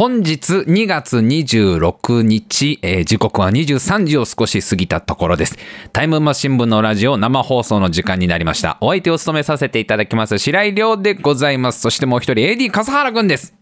本日2月26日、えー時刻は23時を少し過ぎたところです。タイムマシン部のラジオ生放送の時間になりました。お相手を務めさせていただきます、白井亮でございます。そしてもう一人、AD 笠原くんです。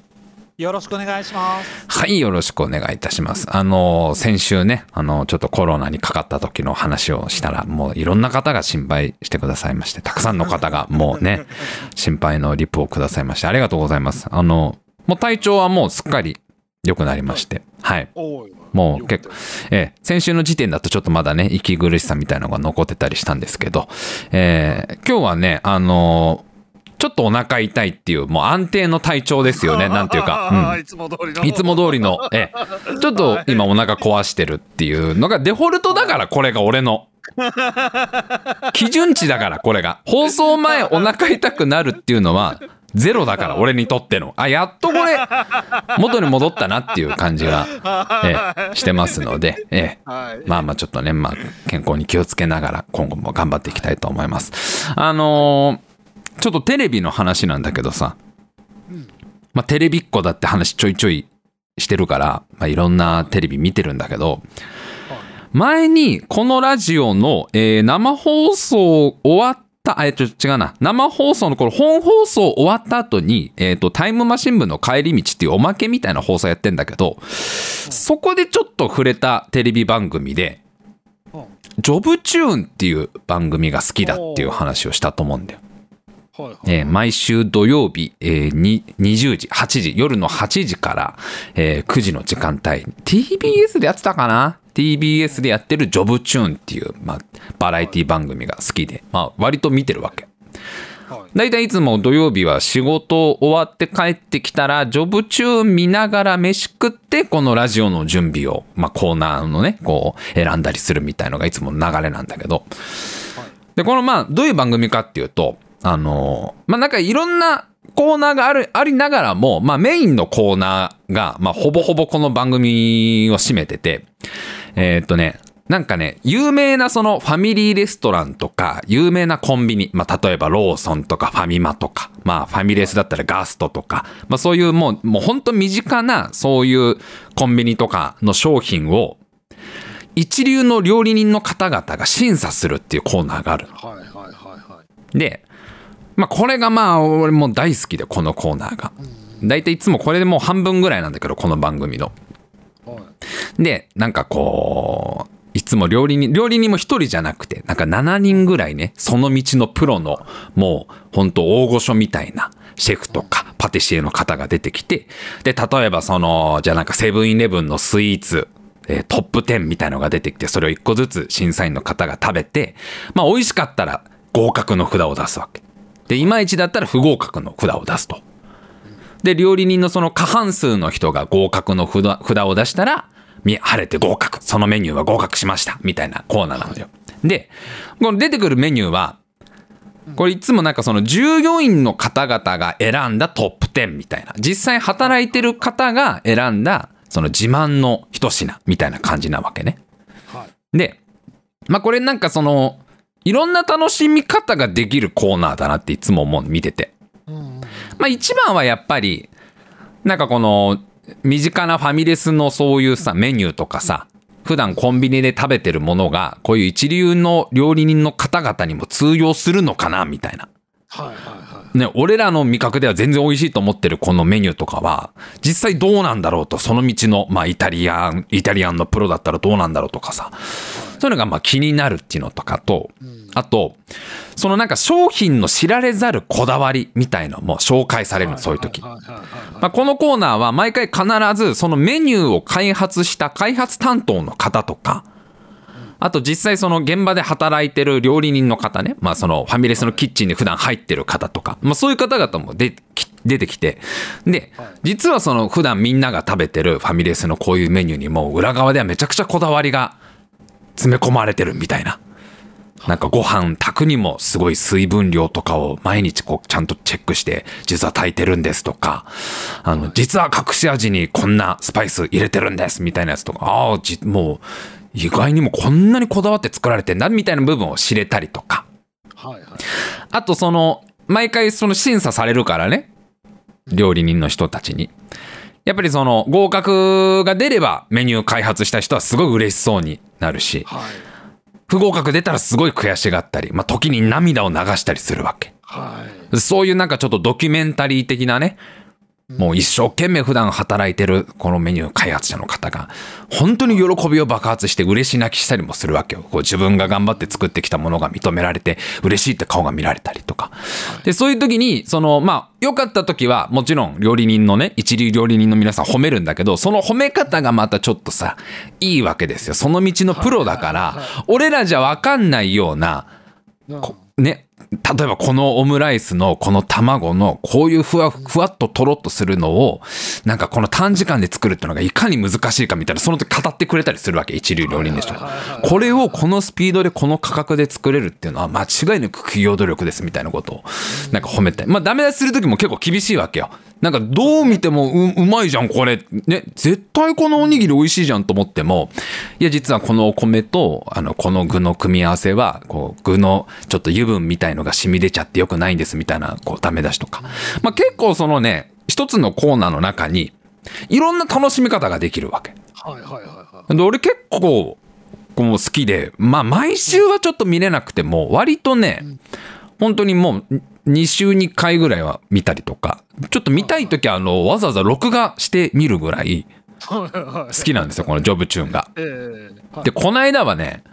よろしくお願いします。はい、よろしくお願いいたします。あの、先週ね、あの、ちょっとコロナにかかった時の話をしたら、もういろんな方が心配してくださいまして、たくさんの方がもうね、心配のリプをくださいまして、ありがとうございます。あの、もう体調はもうすっかり良くなりまして、はい。もう結構、ええ、先週の時点だとちょっとまだね、息苦しさみたいなのが残ってたりしたんですけど、えー今日はね、あのちょっとお腹痛いっていう、もう安定の体調ですよね、なんていうか。うんいつも通りの。いつも通りの、ええ、ちょっと今お腹壊してるっていうのがデフォルトだからこれが俺の。基準値だからこれが。放送前お腹痛くなるっていうのはゼロだから俺にとっての。あ、やっとこれ 元に戻ったなっていう感じが、ええ、してますので、え。まあまあちょっとね、まあ健康に気をつけながら今後も頑張っていきたいと思います。あのーちょっとテレビの話なんだけどさ、まあテレビっ子だって話ちょいちょいしてるから、まあいろんなテレビ見てるんだけど、前にこのラジオの、えー生放送終わった、あえっと違うな、生放送のこの本放送終わった後に、えっ、と、タイムマシン部の帰り道っていうおまけみたいな放送やってんだけど、そこでちょっと触れたテレビ番組で、うんジョブチューンっていう番組が好きだっていう話をしたと思うんだよ。えー毎週土曜日、えーに20時、8時、夜の8時から、えー9時の時間帯、TBS でやってたかな？?TBS でやってるジョブチューンっていう、まあ、バラエティ番組が好きで、まあ、割と見てるわけ。はいだいたいいつも土曜日は仕事終わって帰ってきたら、ジョブチューン見ながら飯食って、このラジオの準備を、まあコーナーのね、こう選んだりするみたいのがいつもの流れなんだけど。で、このまあ、どういう番組かっていうと、あのまあなんかいろんなコーナーがある、ありながらも、まあメインのコーナーが、まあほぼほぼこの番組を占めてて、えーっとね、なんかね、有名なそのファミリーレストランとか、有名なコンビニ、まあ例えばローソンとかファミマとか、まあファミレスだったらガストとか、まあそういうもう、もう本当身近なそういうコンビニとかの商品を、一流の料理人の方々が審査するっていうコーナーがあるの。はいはいはいはい。で、まあこれがまあ俺も大好きで、このコーナーが。だいたいいつもこれでもう半分ぐらいなんだけど、この番組の。で、なんかこう、いつも料理人、料理人も一人じゃなくて、なんか7人ぐらいね、その道のプロの、もう、本当大御所みたいな、シェフとか、パティシエの方が出てきて、で、例えばその、じゃあなんかセブンイレブンのスイーツ、えトップ10みたいのが出てきて、それを一個ずつ審査員の方が食べて、まあ美味しかったら合格の札を出すわけ。で、いまいちだったら不合格の札を出すと。で、料理人のその過半数の人が合格の札札を出したら、み晴れて合格。そのメニューは合格しました。みたいなコーナーなんだよ。で、この出てくるメニューは、これいつもなんかその従業員の方々が選んだトップ10みたいな。実際働いてる方が選んだ、その自慢の一品みたいな感じなわけね。はい。で、まあこれなんかその、いろんな楽しみ方ができるコーナーだなっていつも思う、見てて。まあ一番はやっぱり、なんかこの、身近なファミレスのそういうさ、メニューとかさ、普段コンビニで食べてるものが、こういう一流の料理人の方々にも通用するのかな、みたいな。はいはいね、俺らの味覚では全然美味しいと思ってるこのメニューとかは、実際どうなんだろうと、その道の、まあイタリアン、イタリアンのプロだったらどうなんだろうとかさ、そういうのがまあ気になるっていうのとかと、あと、そのなんか商品の知られざるこだわりみたいのも紹介される。そういう時。まあ、このコーナーは毎回必ずそのメニューを開発した開発担当の方とか、あと実際その現場で働いてる料理人の方ね、まあそのファミレスのキッチンに普段入ってる方とか、まあそういう方々も出き出てきて、ではい、実はその普段みんなが食べてるファミレスのこういうメニューにも裏側ではめちゃくちゃこだわりが詰め込まれてるみたいな。なんかご飯炊くにもすごい水分量とかを毎日こうちゃんとチェックして実は炊いてるんですとか、あの、実は隠し味にこんなスパイス入れてるんですみたいなやつとか、ああ、じもう意外にもこんなにこだわって作られてんだみたいな部分を知れたりとか、はいはい。あとその、毎回その審査されるからね、料理人の人たちに。やっぱりその合格が出ればメニュー開発した人はすごい嬉しそうになるし、はい。不合格出たらすごい悔しがったり、まあ時に涙を流したりするわけ。はい。そういうなんかちょっとドキュメンタリー的なね、もう一生懸命普段働いてるこのメニュー開発者の方が、本当に喜びを爆発して嬉し泣きしたりもするわけよ。こう自分が頑張って作ってきたものが認められて嬉しいって顔が見られたりとか。で、そういう時に、その、まあ、良かった時はもちろん料理人のね、一流料理人の皆さん褒めるんだけど、その褒め方がまたちょっとさ、いいわけですよ。その道のプロだから、俺らじゃわかんないような、こね、例えばこのオムライスのこの卵のこういうふわふわっととろっとするのをなんかこの短時間で作るっていうのがいかに難しいかみたいなその時語ってくれたりするわけ一流料理人の人がこれをこのスピードでこの価格で作れるっていうのは間違いなく企業努力ですみたいなことをなんか褒めて。まあダメ出しする時も結構厳しいわけよなんかどう見てもううまいじゃんこれね絶対このおにぎり美味しいじゃんと思ってもいや実はこのお米とあのこの具の組み合わせはこう具のちょっと油分みたいのが染み出ちゃってよくないんですみたいなこうダメ出しとか、まあ、結構そのね一つのコーナーの中にいろんな楽しみ方ができるわけ。はいはいはいはい。で俺結構こう好きでまあ毎週はちょっと見れなくても割とね本当にもう2週に1回ぐらいは見たりとかちょっと見たい時はあのわざわざ録画して見るぐらい。好きなんですよこのジョブチューンが。でこの間はね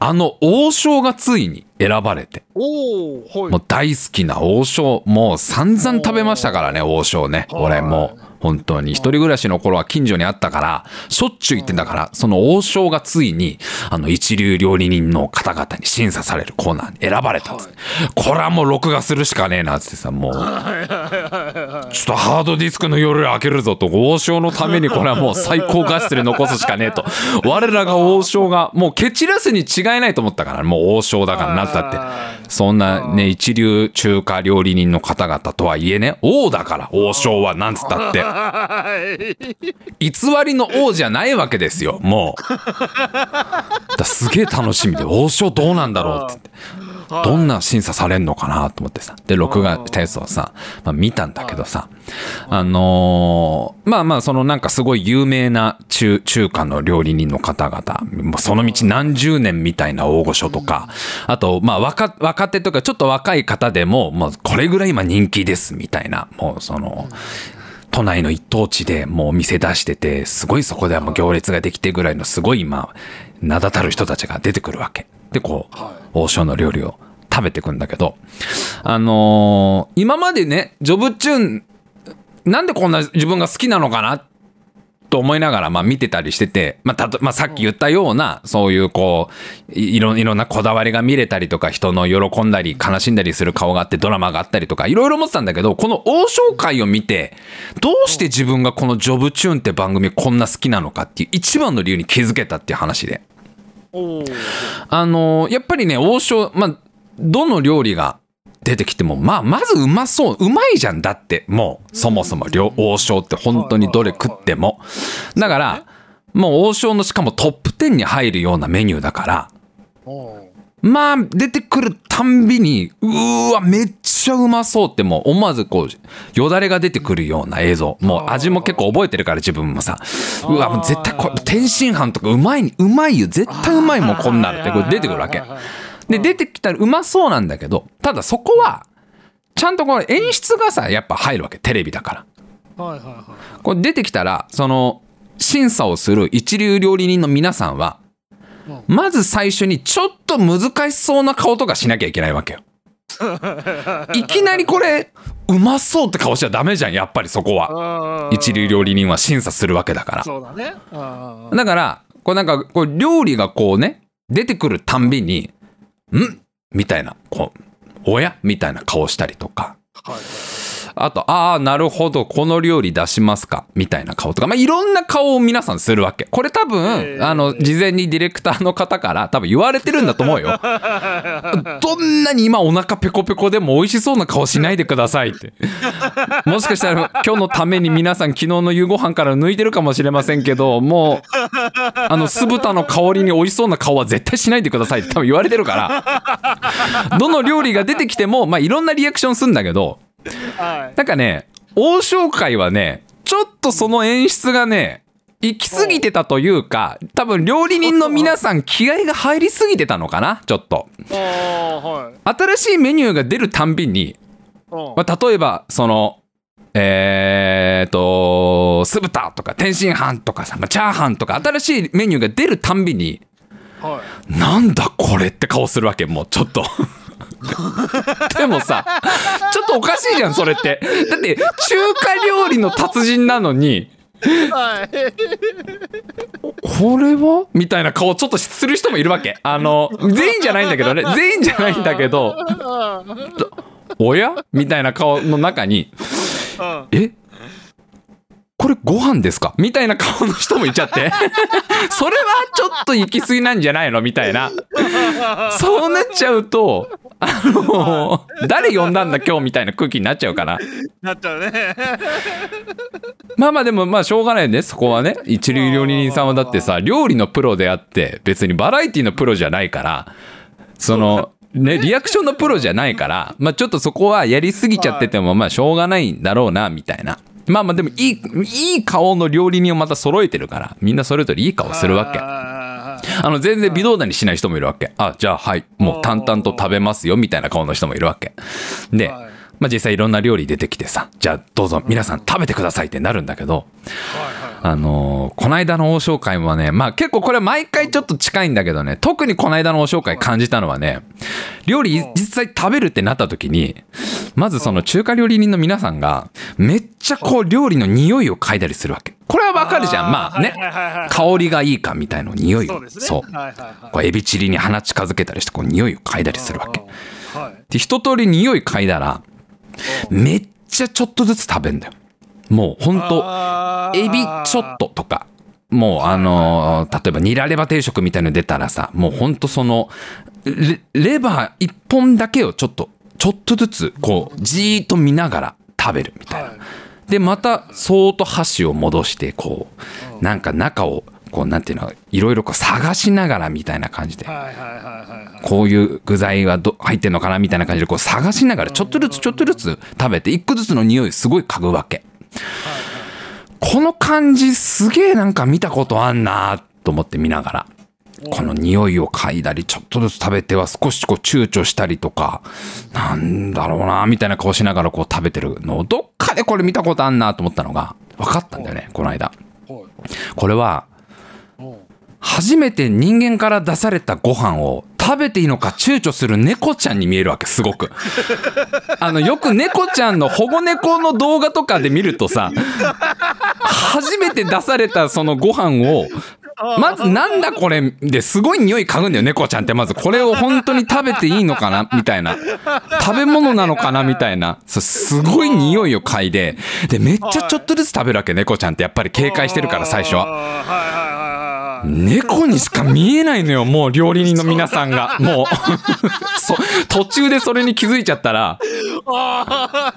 あの王将がついに選ばれて。はい。もう大好きな王将もう散々食べましたからね王将ね。俺もう本当に一人暮らしの頃は近所にあったからしょっちゅう行ってんだからその王将がついにあの一流料理人の方々に審査されるコーナーに選ばれたんです、これはもう録画するしかねえなってさもう。ちょっとハードディスクの夜開けるぞと王将のためにこれはもう最高画質で残すしかねえと。我らが王将がもう蹴散らすに違いないと思ったからもう王将だからなぜだって。そんなね一流中華料理人の方々とはいえね王だから王将はなんつったって。はい。偽りの王じゃないわけですよもう。だすげえ楽しみで王将どうなんだろうって言ってどんな審査されんのかなと思ってさ。で録画したやつをさ、まあ、見たんだけどさ。あのーまあまあそのなんかすごい有名な中中華の料理人の方々。もうその道何十年みたいな大御所とか。あとまあ若若手とかちょっと若い方でももうこれぐらい今人気ですみたいな。もうその。都内の一等地でもうお店出しててすごいそこではもう行列ができてぐらいのすごい今名だたる人たちが出てくるわけでこう王将の料理を食べてくんだけどあのー今までねジョブチューンなんでこんな自分が好きなのかな？と思いながらまあ見てたりしてて、まあたとまあ、さっき言ったようなそういうこういいろいろんなこだわりが見れたりとか人の喜んだり悲しんだりする顔があってドラマがあったりとかいろいろ思ってたんだけどこの王将会を見てどうして自分がこの「ジョブチューン」って番組こんな好きなのかっていう一番の理由に気づけたっていう話で。あのーやっぱりね王将まあどの料理が出てきてもまあまずうまそううまいじゃんだってもうそもそも両王将って本当にどれ食っても。だからもう王将のしかもトップ10に入るようなメニューだからまあ出てくるたんびにうーわめっちゃうまそうってもう思わずこうよだれが出てくるような映像。もう味も結構覚えてるから自分もさ。うわもう絶対これ天津飯とかうまいうまいよ。絶対うまいもんこんなのってこれ出てくるわけ。で出てきたらうまそうなんだけどただそこはちゃんとこれ演出がさやっぱ入るわけ。テレビだから。はいはいはい。これ出てきたらその審査をする一流料理人の皆さんはまず最初にちょっと難しそうな顔とかしなきゃいけないわけよ。いきなりこれうまそうって顔しちゃダメじゃんやっぱりそこは。一流料理人は審査するわけだから。そうだね。だからこうなんかこう料理がこうね出てくるたんびに「ん?」みたいなこう「おや?」みたいな顔したりとか。はいはい。あと、ああ、なるほど、この料理出しますか？みたいな顔とか、まあ、いろんな顔を皆さんするわけ。これ多分、えーあの、事前にディレクターの方から多分言われてるんだと思うよ。どんなに今お腹ペコペコでも美味しそうな顔しないでくださいって。もしかしたら今日のために皆さん昨日の夕ご飯から抜いてるかもしれませんけど、もう、あの、酢豚の香りに美味しそうな顔は絶対しないでくださいって多分言われてるから、どの料理が出てきても、まあ、いろんなリアクションするんだけど、はい。なんかね、王将会はね、ちょっとその演出がね、行き過ぎてたというか、多分料理人の皆さん気合が入りすぎてたのかな、ちょっと。新しいメニューが出るたんびに、うん。まあ、例えば、その、えーと、酢豚とか天津飯とかさ、まあ、チャーハンとか新しいメニューが出るたんびに、はい。なんだこれって顔するわけ、もうちょっと。でもさ、ちょっとおかしいじゃん、それって。だって、中華料理の達人なのに、はいこれは？みたいな顔ちょっとする人もいるわけ。あの、全員じゃないんだけどね。全員じゃないんだけど、あおや？みたいな顔の中に、あえ？これご飯ですか？みたいな顔の人もいちゃって。それはちょっと行き過ぎなんじゃないの？みたいな。そうなっちゃうと、あの、誰呼んだんだ今日みたいな空気になっちゃうから。なっちゃうね まあまあでもまあしょうがないね。そこはね。一流料理人さんはだってさ、料理のプロであって、別にバラエティのプロじゃないから、その、ね、リアクションのプロじゃないから、まあちょっとそこはやりすぎちゃってても、まあしょうがないんだろうな、みたいな。まあまあでもいい、いい顔の料理人をまた揃えてるから、みんなそれぞれいい顔するわけ。ああの、全然微動だにしない人もいるわけ。あ、じゃあはい、もう淡々と食べますよ、みたいな顔の人もいるわけ。で、はいまあ実際いろんな料理出てきてさ、じゃあどうぞ皆さん食べてくださいってなるんだけど、はいあのーこないだの王将会はね、まあ結構これ毎回ちょっと近いんだけどね、特にこないだの王将会感じたのはね、料理実際食べるってなった時に、まずその中華料理人の皆さんが、めっちゃこう料理の匂いを嗅いだりするわけ。これはわかるじゃん。まあね香りがいいかみたいな匂いを。そうこうエビチリに鼻近づけたりして、こう匂いを嗅いだりするわけ。はいで、一通り匂い嗅いだら、めっちゃちょっとずつ食べんだよ。もうほんと、あーエビちょっととか、もうあのー例えばニラレバ定食みたいの出たらさ、もうほんとその、レレバー一本だけをちょっと、ちょっとずつ、こう、じーっと見ながら食べるみたいな。はいで、また、そーっと箸を戻して、こう、なんか中を、こう、なんていうの、いろいろこう探しながらみたいな感じで、こういう具材はど入ってんのかなみたいな感じで、こう探しながら、ちょっとずつちょっとずつ食べて、一個ずつの匂いすごい嗅ぐわけ。この感じすげえなんか見たことあんなと思って見ながら。この匂いを嗅いだり、ちょっとずつ食べては少しこう躊躇したりとか、なんだろうな、みたいな顔しながらこう食べてるのを、どっかでこれ見たことあんなと思ったのが、分かったんだよね、この間。はいこれは、うん初めて人間から出されたご飯を食べていいのか躊躇する猫ちゃんに見えるわけ、すごく。あの、よく猫ちゃんの保護猫の動画とかで見るとさ、初めて出されたそのご飯を、まずなんだこれですごい匂い嗅ぐんだよ、猫ちゃんって。まずこれを本当に食べていいのかなみたいな。食べ物なのかなみたいな。すごい匂いを嗅いで、で、めっちゃちょっとずつ食べるわけ、猫ちゃんって。やっぱり警戒してるから、最初は。猫にしか見えないのよ、もう料理人の皆さんが。もう そ、途中でそれに気づいちゃったら、あ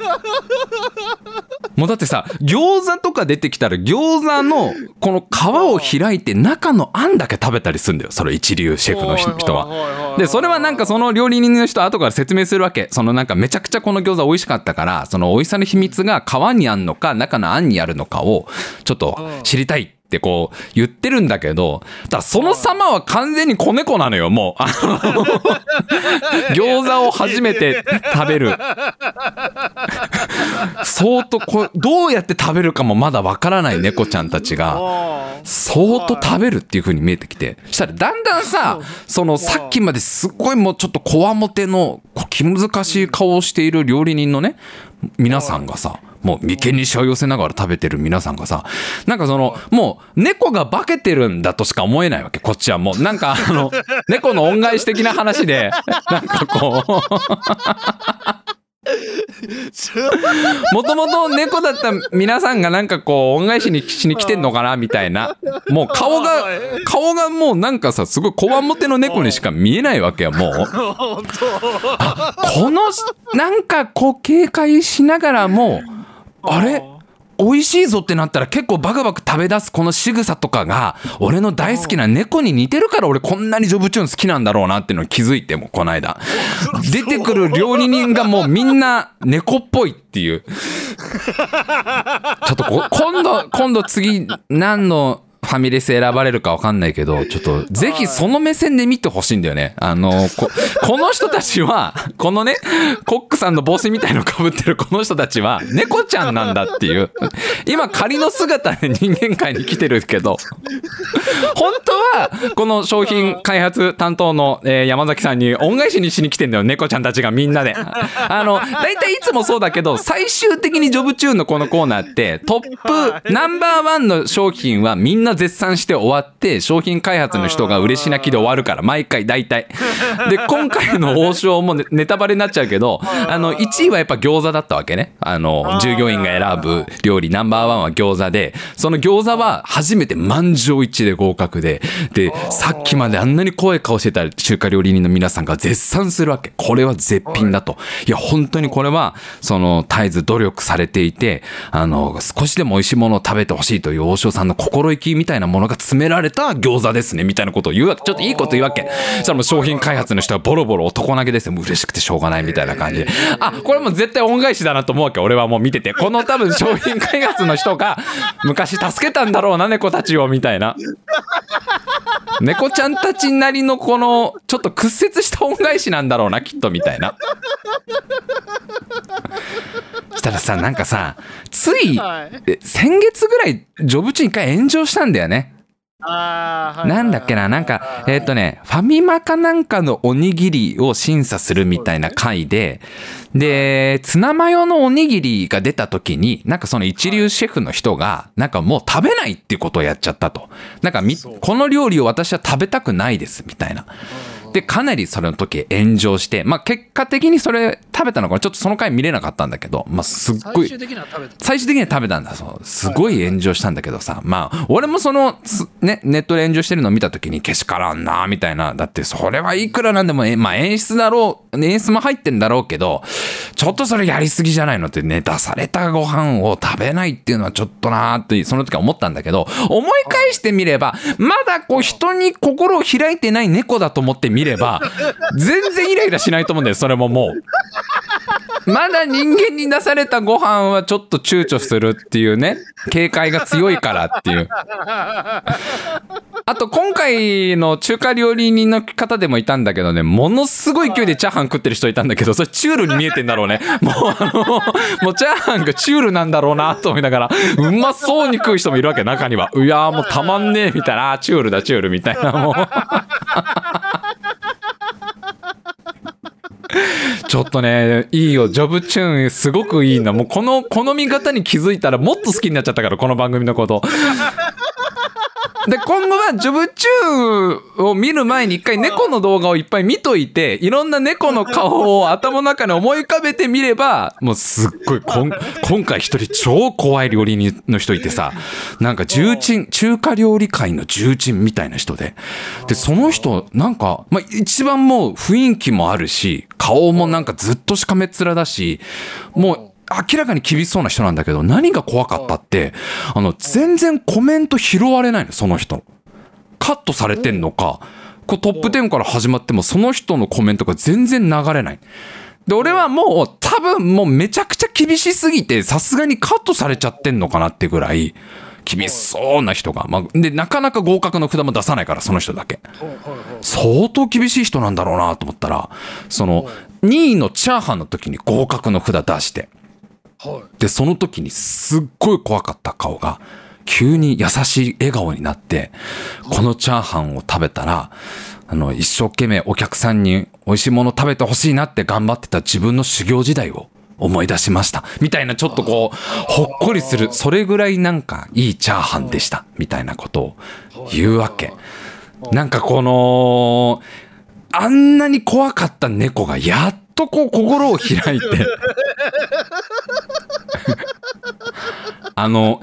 もうだってさ、餃子とか出てきたら餃子のこの皮を開いて中のあんだけ食べたりするんだよ、それ一流シェフの人人は。で、それはなんかその料理人の人後から説明するわけ。そのなんかめちゃくちゃこの餃子美味しかったから、その美味しさの秘密が皮にあんのか中のあんにあるのかをちょっと知りたいってこう言ってるんだけど、ただその様は完全に子猫なのよ、もう。あの 餃子を初めて食べる。相当こう、どうやって食べるかもまだわからない猫ちゃんたちが、あ相当食べるっていう風に見えてきてしたらだんだんさそのさっきまですっごいもうちょっとこわもての気難しい顔をしている料理人のね皆さんがさもう眉間にしわ寄せながら食べてる皆さんがさなんかそのもう猫が化けてるんだとしか思えないわけ。こっちはもうなんかあの 猫の恩返し的な話で なんかこう。もともと猫だった皆さんがなんかこう恩返しにしに来てんのかなみたいな。もう顔が顔がもうなんかさすごいこわもての猫にしか見えないわけよもう。本このなんかこう警戒しながらもあれ？美味しいぞってなったら結構バクバク食べ出すこの仕草とかが俺の大好きな猫に似てるから俺こんなにジョブチューン好きなんだろうなっていうのを気づいてもこの間 出てくる料理人がもうみんな猫っぽいっていう。ちょっとこ今度今度次何のファミレス選ばれるか分かんないけど、ちょっと、ぜひその目線で見てほしいんだよね。あの、こ、この人たちは、このね、コックさんの帽子みたいの被ってるこの人たちは、猫ちゃんなんだっていう。今、仮の姿で人間界に来てるけど、本当は、この商品開発担当の、えー山崎さんに恩返しにしに来てんだよ、猫ちゃんたちがみんなで。あの、大体いつもそうだけど、最終的にジョブチューンのこのコーナーって、トップナンバーワンの商品はみんな絶賛して終わって、商品開発の人が嬉し泣きで終わるから、毎回大体。で、今回の王将もネ ネタバレになっちゃうけど、あの、1位はやっぱ餃子だったわけね。あの、従業員が選ぶ料理ナンバーワンは餃子で、その餃子は初めて満場一致で合格で、で、さっきまであんなに怖い顔してた中華料理人の皆さんが絶賛するわけ。これは絶品だと。いや、本当にこれは、その、絶えず努力されていて、あの、少しでも美味しいものを食べてほしいという王将さんの心意気みたいなものが詰められた餃子ですね、みたいなことを言うわけ。ちょっといいこと言うわけ。そしたらもう商品開発の人はボロボロ男投げですよ。もう嬉しくてしょうがないみたいな感じで。あ、これもう絶対恩返しだなと思うわけ。俺はもう見てて。この多分商品開発の人が 昔助けたんだろうな、猫たちを、みたいな。猫ちゃんたちなりのこの、ちょっと屈折した恩返しなんだろうな、きっと、みたいな。したらさ、なんかさ、つい、はい。え先月ぐらい、ジョブチン一回炎上したんだよね。なんだっけな、なんか、えっ、とね、ファミマかなんかのおにぎりを審査するみたいな回で、で、ツナマヨのおにぎりが出た時に、なんかその一流シェフの人が、なんかもう食べないっていうことをやっちゃったと。なんかみ、この料理を私は食べたくないです、みたいな。で、かなりそれの時炎上して、まあ結果的にそれ食べたのかなちょっとその回見れなかったんだけど、まあすっごい最終。的には食べた。最終的には食べたんだそうすごい炎上したんだけどさまあ俺もそのつねネットで炎上してるのを見た時にけしからんなみたいなだってそれはいくらなんでもえまあ演出だろう演出も入ってんだろうけどちょっとそれやりすぎじゃないのってね出されたご飯を食べないっていうのはちょっとなーってその時は思ったんだけど思い返してみればまだこう人に心を開いてない猫だと思ってみれば全然イライラしないと思うんだよそれももう。まだ人間に出されたご飯はちょっと躊躇するっていうね。警戒が強いからっていう。あと今回の中華料理人の方でもいたんだけどね、ものすごい勢いでチャーハン食ってる人いたんだけど、それチュールに見えてんだろうね。もうあの、もうチャーハンがチュールなんだろうなと思いながら、うまそうに食う人もいるわけ、中には。いやーもうたまんねえみたいな、チュールだチュールみたいな、もう。ちょっとね、いいよ。ジョブチューンすごくいいな。もうこの好み方に気づいたらもっと好きになっちゃったから、この番組のこと。で、今後はジョブチューンを見る前に一回猫の動画をいっぱい見といて、いろんな猫の顔を頭の中に思い浮かべてみれば、もうすっごいこん、今回一人超怖い料理人の人いてさ、なんか重鎮、中華料理界の重鎮みたいな人で。で、その人、なんか、まあ、一番もう雰囲気もあるし、顔もなんかずっとしかめっ面だし、もう、明らかに厳しそうな人なんだけど、何が怖かったって、あの、全然コメント拾われないの、その人。カットされてんのか、こうトップ10から始まっても、その人のコメントが全然流れない。で、俺はもう多分もうめちゃくちゃ厳しすぎて、さすがにカットされちゃってんのかなってぐらい、厳しそうな人が。まあ、で、なかなか合格の札も出さないから、その人だけ。相当厳しい人なんだろうなと思ったら、その、2位のチャーハンの時に合格の札出して、はい。で、その時にすっごい怖かった顔が、急に優しい笑顔になって、このチャーハンを食べたら、あの、一生懸命お客さんに美味しいもの食べてほしいなって頑張ってた自分の修行時代を思い出しました。みたいなちょっとこう、ほっこりする、それぐらいなんかいいチャーハンでした。みたいなことを言うわけ。なんかこの、あんなに怖かった猫がやっとこう心を開いて、あの、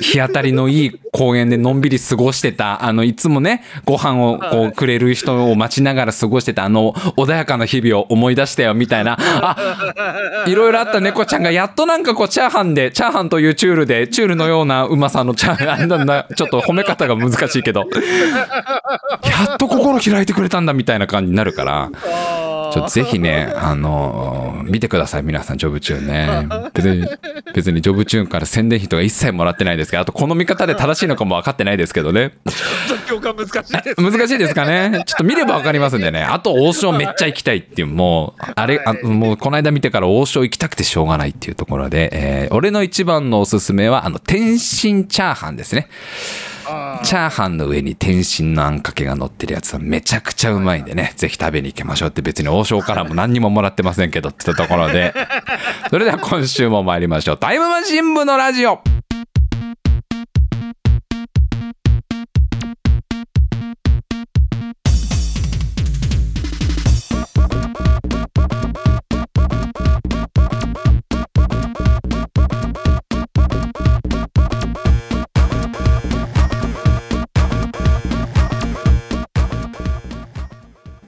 日当たりのいい公園でのんびり過ごしてた、あの、いつもね、ご飯をこうくれる人を待ちながら過ごしてた、あの、穏やかな日々を思い出したよ、みたいな。あ、いろいろあった猫ちゃんが、やっとなんかこう、チャーハンで、チャーハンというチュールで、チュールのようなうまさのチャーハン、なんだ、ちょっと褒め方が難しいけど、やっと心開いてくれたんだ、みたいな感じになるから、ちょっとぜひね、あの見てください、皆さん、ジョブチューンね。別に、別にジョブチューンから宣伝費とか一切もらってないですけど、あとこの見方で正しいのかも分かってないですけどね。共感難しいです。難しいですかね。ちょっと見れば分かりますんでね。あと、王将めっちゃ行きたいっていう、もう、あれ、あもうこの間見てから王将行きたくてしょうがないっていうところで、えー俺の一番のおすすめは、あの、天津チャーハンですね。あチャーハンの上に天津のあんかけが乗ってるやつはめちゃくちゃうまいんでね、ぜひ食べに行きましょうって別に王将からも何にももらってませんけどってところで、それでは今週も参りましょう。タイムマシン部のラジオ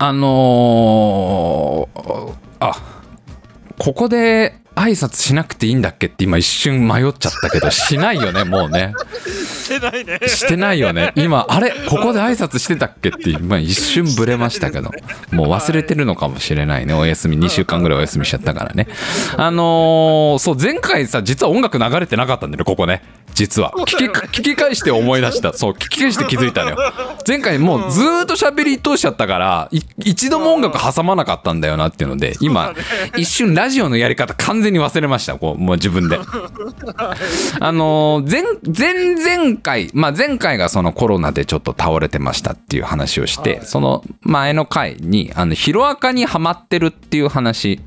あのーあ、ここで挨拶しなくていいんだっけって今一瞬迷っちゃったけど、しないよね、もうね。してないね。してないよね。今、あれ？ここで挨拶してたっけって今一瞬ブレましたけど、もう忘れてるのかもしれないね。お休み、2週間ぐらいお休みしちゃったからね。あのーそう、前回さ、実は音楽流れてなかったんだよね、ここね。実は。聞き、聞き返して思い出した。そう、聞き返して気づいたのよ。前回もうずーっと喋り通しちゃったから、い一度も音楽挟まなかったんだよなっていうので、今、一瞬ラジオのやり方完全に忘れました。こう、もう自分で。あのー前、前々回、まあ前回がそのコロナでちょっと倒れてましたっていう話をして、その前の回に、あの、ヒロアカにハマってるっていう話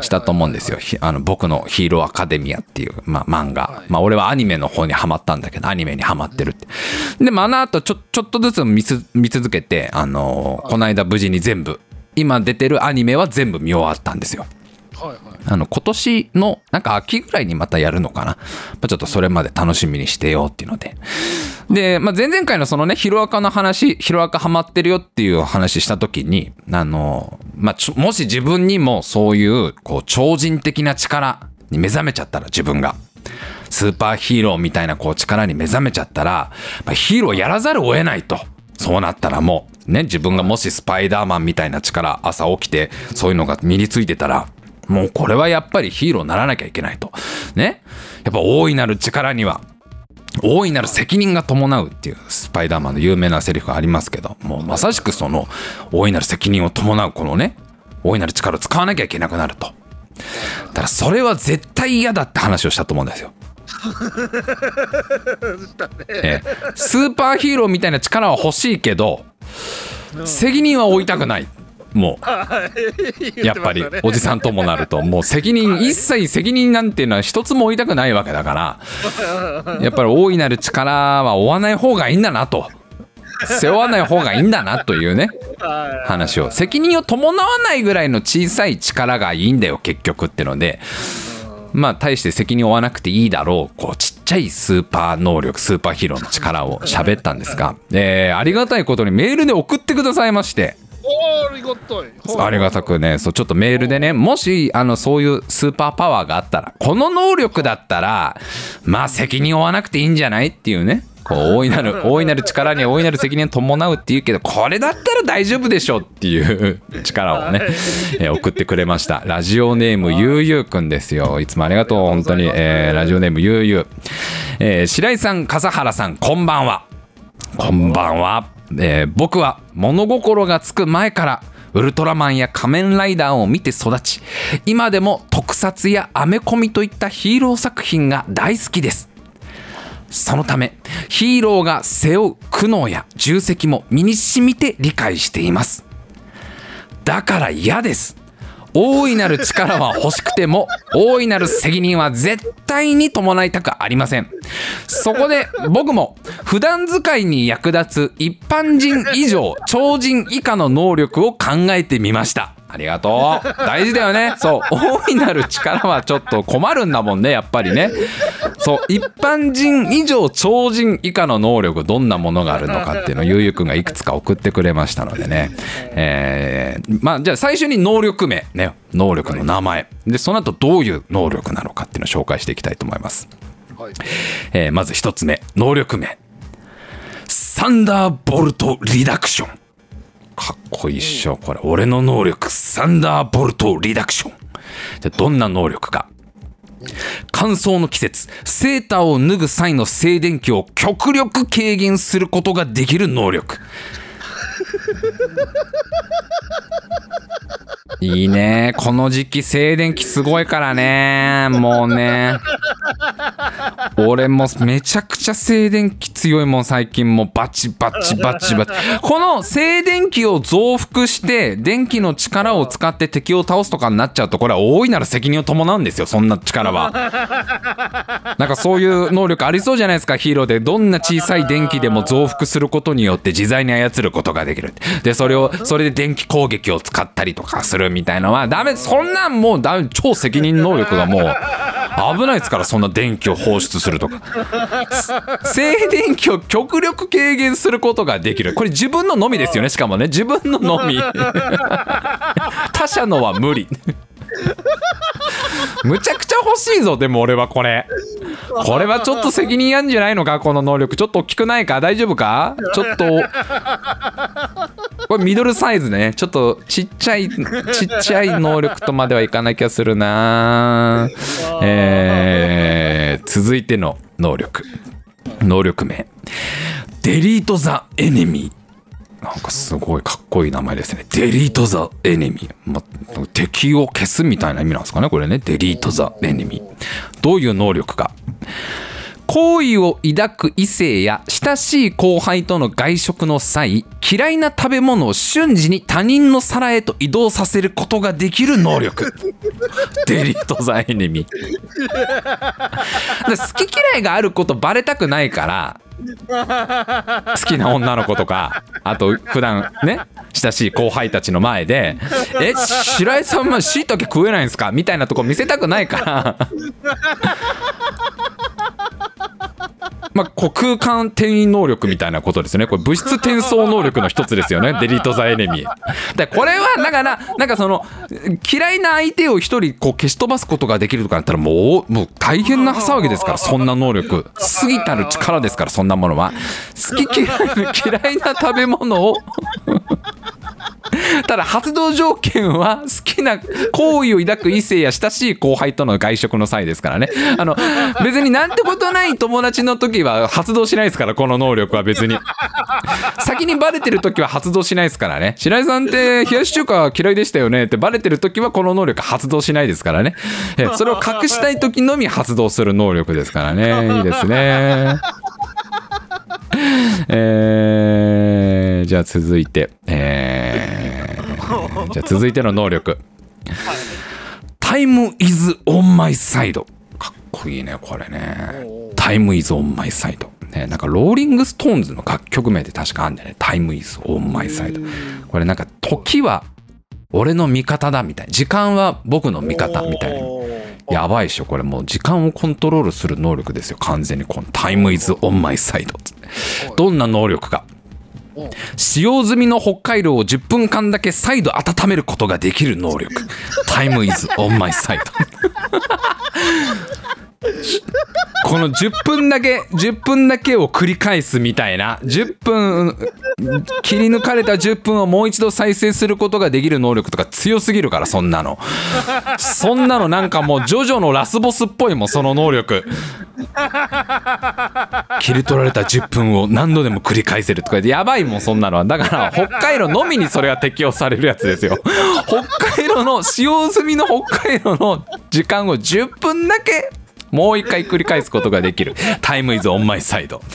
したと思うんですよ。ひあの、僕のヒーローアカデミアっていう、まあ漫画。まあ俺はアニメの方にハマったんだけど、アニメにハマってるって。で、まああの後ちょ、ちょっとずつ見つ見続けて、あのーこの間無事に全部、今出てるアニメは全部見終わったんですよ。あの、今年の、なんか秋ぐらいにまたやるのかな。まあ、ちょっとそれまで楽しみにしてよっていうので。で、まあ、前々回のそのね、ヒロアカの話、ヒロアカハマってるよっていう話した時に、あの、まあ、もし自分にもそういう、こう、超人的な力に目覚めちゃったら、自分が。スーパーヒーローみたいなこう力に目覚めちゃったら、まあ、ヒーローやらざるを得ないと。そうなったらもう、ね、自分がもしスパイダーマンみたいな力、朝起きて、そういうのが身についてたら、もうこれはやっぱりヒーローにならなきゃいけないと。ね。やっぱ大いなる力には、大いなる責任が伴うっていうスパイダーマンの有名なセリフがありますけど、もうまさしくその大いなる責任を伴うこのね、大いなる力を使わなきゃいけなくなると。だからそれは絶対嫌だって話をしたと思うんですよ。ええスーパーヒーローみたいな力は欲しいけど、責任は負いたくない。もう。やっぱりおじさんともなるともう責任一切責任なんていうのは一つも負いたくないわけだから やっぱり大いなる力は負わない方がいいんだなと。背負わない方がいいんだなというね話を。責任を伴わないぐらいの小さい力がいいんだよ結局ってのでまあ大して責任を負わなくていいだろうこうちっちゃいスーパー能力スーパーヒーローの力を喋ったんですが、えーありがたいことにメールで送ってくださいまして。ありがたい。ありがたくね、そう、ちょっとメールでね、もし、あの、そういうスーパーパワーがあったら、この能力だったら、まあ、責任を負わなくていいんじゃないっていうね、こう、大いなる、大いなる力には大いなる責任を伴うっていうけど、これだったら大丈夫でしょっていう 力をね、えー送ってくれました。ラジオネーム、ゆうゆうくんですよ。いつもありがとう、本当に。えーラジオネーム、ゆうゆう。えー白井さん、笠原さん、こんばんは。こんばんは、えー僕は物心がつく前からウルトラマンや仮面ライダーを見て育ち今でも特撮やアメコミといったヒーロー作品が大好きです。そのためヒーローが背負う苦悩や重責も身に染みて理解しています。だから嫌です。大いなる力は欲しくても大いなる責任は絶対に伴いたくありません。そこで僕も普段使いに役立つ一般人以上超人以下の能力を考えてみました。ありがとう。大事だよね。そう。大いなる力はちょっと困るんだもんねやっぱりね。そう。一般人以上超人以下の能力どんなものがあるのかっていうのをゆうゆうくんがいくつか送ってくれましたのでね。えーまあじゃあ最初に能力名ね。能力の名前。でその後どういう能力なのかっていうのを紹介していきたいと思います。はい。えーまず一つ目。能力名。サンダーボルトリダクションかっこいいっしょ。これ俺の能力サンダーボルトリダクション。じゃどんな能力か。乾燥の季節セーターを脱ぐ際の静電気を極力軽減することができる能力。いいね。この時期静電気すごいからね。もうね。俺もめちゃくちゃ静電気強いもん最近もうバチバチバチバチ。この静電気を増幅して電気の力を使って敵を倒すとかになっちゃうとこれは大いなる責任を伴うんですよそんな力は。なんかそういう能力ありそうじゃないですか。ヒーローでどんな小さい電気でも増幅することによって自在に操ることができるでそれをそれで電気攻撃を使ったりとかするみたいのはダメ。そんなんもうダメ。超責任能力がもう。危ないですからそんな電気を放出するとか。静電気を極力軽減することができる。これ自分ののみですよねしかもね。自分ののみ。他者のは無理。むちゃくちゃ欲しいぞでも俺はこれ。これはちょっと責任あるんじゃないのかこの能力。ちょっと大きくないか？大丈夫か？ちょっと。これミドルサイズね。ちょっとちっちゃいちっちゃい能力とまではいかなきゃするな。えー、続いての能力。能力名。デリート・ザ・エネミーなんかすごいかっこいい名前ですね。デリート・ザ・エネミー。ま、敵を消すみたいな意味なんですかねこれね。デリート・ザ・エネミー。どういう能力か。好意を抱く異性や親しい後輩との外食の際嫌いな食べ物を瞬時に他人の皿へと移動させることができる能力デリート・ザ・エネミー好き嫌いがあることバレたくないから好きな女の子とかあと普段ね親しい後輩たちの前で「え白井さんはしいたけ食えないんですか?」みたいなとこ見せたくないからまあ、こう空間転移能力みたいなことですよね。これ物質転送能力の一つですよね。デリート・ザ・エネミー。で、これは、だから、なんかその、嫌いな相手を一人こう消し飛ばすことができるとかだったら、もう、もう大変な騒ぎですから、そんな能力。過ぎたる力ですから、そんなものは。好き嫌いな嫌いな食べ物を ただ発動条件は好きな好意を抱く異性や親しい後輩との外食の際ですからねあの別になんてことない友達の時は発動しないですからこの能力は別に。先にバレてる時は発動しないですからね。白井さんって冷やし中華嫌いでしたよねってバレてる時はこの能力発動しないですからね。え それを隠したい時のみ発動する能力ですからね。いいですね。えー、じゃあ続いて、えー、じゃあ続いての能力。 Time Is On My Side。こいいね、これね。 Time Is On My Side。ね、なんかローリングストーンズの楽曲名で確かあるんだよね。 Time Is On My Side。これなんか時は俺の味方だみたいな。時間は僕の味方みたいな。やばいっしょこれもう時間をコントロールする能力ですよ完全にこのタイムイズオンマイサイドどんな能力か使用済みの北海道を10分間だけ再度温めることができる能力タイムイズオンマイサイドこの10分だけ10分だけを繰り返すみたいな10分切り抜かれた10分をもう一度再生することができる能力とか強すぎるからそんなの。そんなのなんかもうジョジョのラスボスっぽいもんその能力。切り取られた10分を何度でも繰り返せるとか。やばいもんそんなのは。だから北海道のみにそれが適用されるやつですよ。北海道の使用済みの北海道の時間を10分だけもう一回繰り返すことができる。タイムイズオンマイサイド。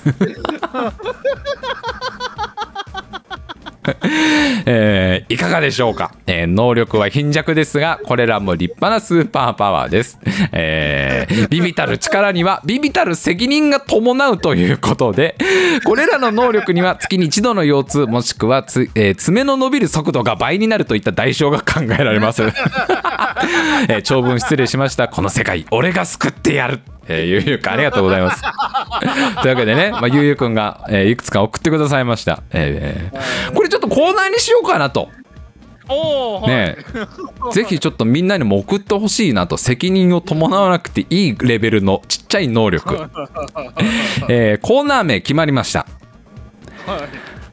えーいかがでしょうか、えー能力は貧弱ですがこれらも立派なスーパーパワーです、えー ビビたる力にはビビたる責任が伴うということでこれらの能力には月に一度の腰痛もしくはつ、えー爪の伸びる速度が倍になるといった代償が考えられます、えー長文失礼しました。この世界俺が救ってやるえー、ゆうゆうくんありがとうございます。というわけでね、まあ、ゆうゆうくんが、えーいくつか送ってくださいました。えーこれちょっとコーナーにしようかなと。ねえぜひちょっとみんなにも送ってほしいなと責任を伴わなくていいレベルのちっちゃい能力、えーコーナー名決まりましたはい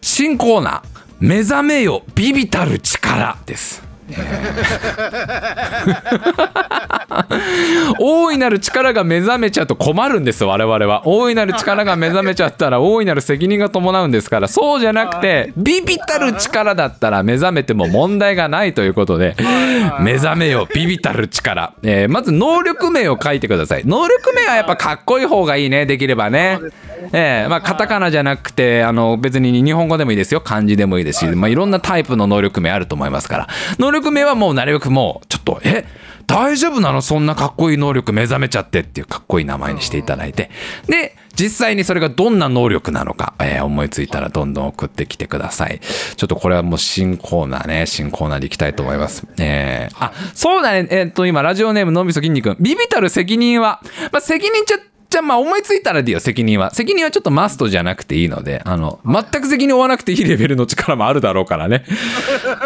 新コーナー「目覚めよビビたる力」です。大いなる力が目覚めちゃうと困るんです我々は。大いなる力が目覚めちゃったら大いなる責任が伴うんですから。そうじゃなくてビビたる力だったら目覚めても問題がないということで目覚めよビビたる力、えーまず能力名を書いてください。能力名はやっぱかっこいい方がいいねできればね。えーまあカタカナじゃなくてあの別に日本語でもいいですよ。漢字でもいいですし、まあ、いろんなタイプの能力名あると思いますから。能力名はもうなるべくもうちょっとえ大丈夫なのそんなかっこいい能力目覚めちゃってっていうかっこいい名前にしていただいてで実際にそれがどんな能力なのか、えー思いついたらどんどん送ってきてくださいちょっとこれはもう新コーナーね新コーナーでいきたいと思いますえーあそうだねえーっと今ラジオネームのみそ筋肉ビビたる責任は、まあ、責任ちゃじゃあまあ思いついたらでいいよ責任は責任はちょっとマストじゃなくていいのであの全く責任を負わなくていいレベルの力もあるだろうからね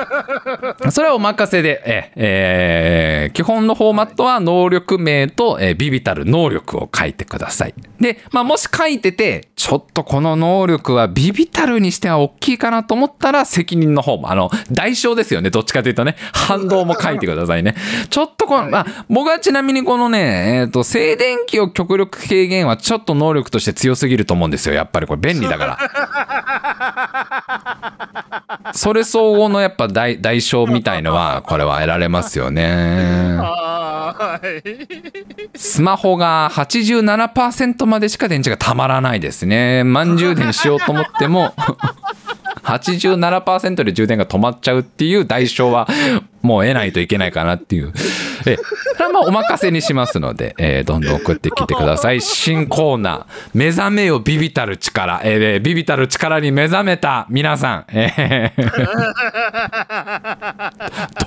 それはお任せで、ええー基本のフォーマットは能力名と、えービビたる能力を書いてください。で、まあ、もし書いてて、ちょっとこの能力はビビたるにしては大きいかなと思ったら、責任の方も、あの、代償ですよね。どっちかというとね、反動も書いてくださいね。ちょっとこの、まあ、僕はちなみにこのね、えっ、と、静電気を極力軽減はちょっと能力として強すぎると思うんですよ。やっぱりこれ便利だから。それ相応のやっぱ代代償みたいのはこれは得られますよね。スマホが87%までしか電池がたまらないですね。満充電しようと思っても87%で充電が止まっちゃうっていう代償はもう得ないといけないかなっていう。え、それはまあお任せにしますので、えーどんどん送ってきてください。新コーナー、目覚めよビビたる力、えービビたる力に目覚めた皆さん、えー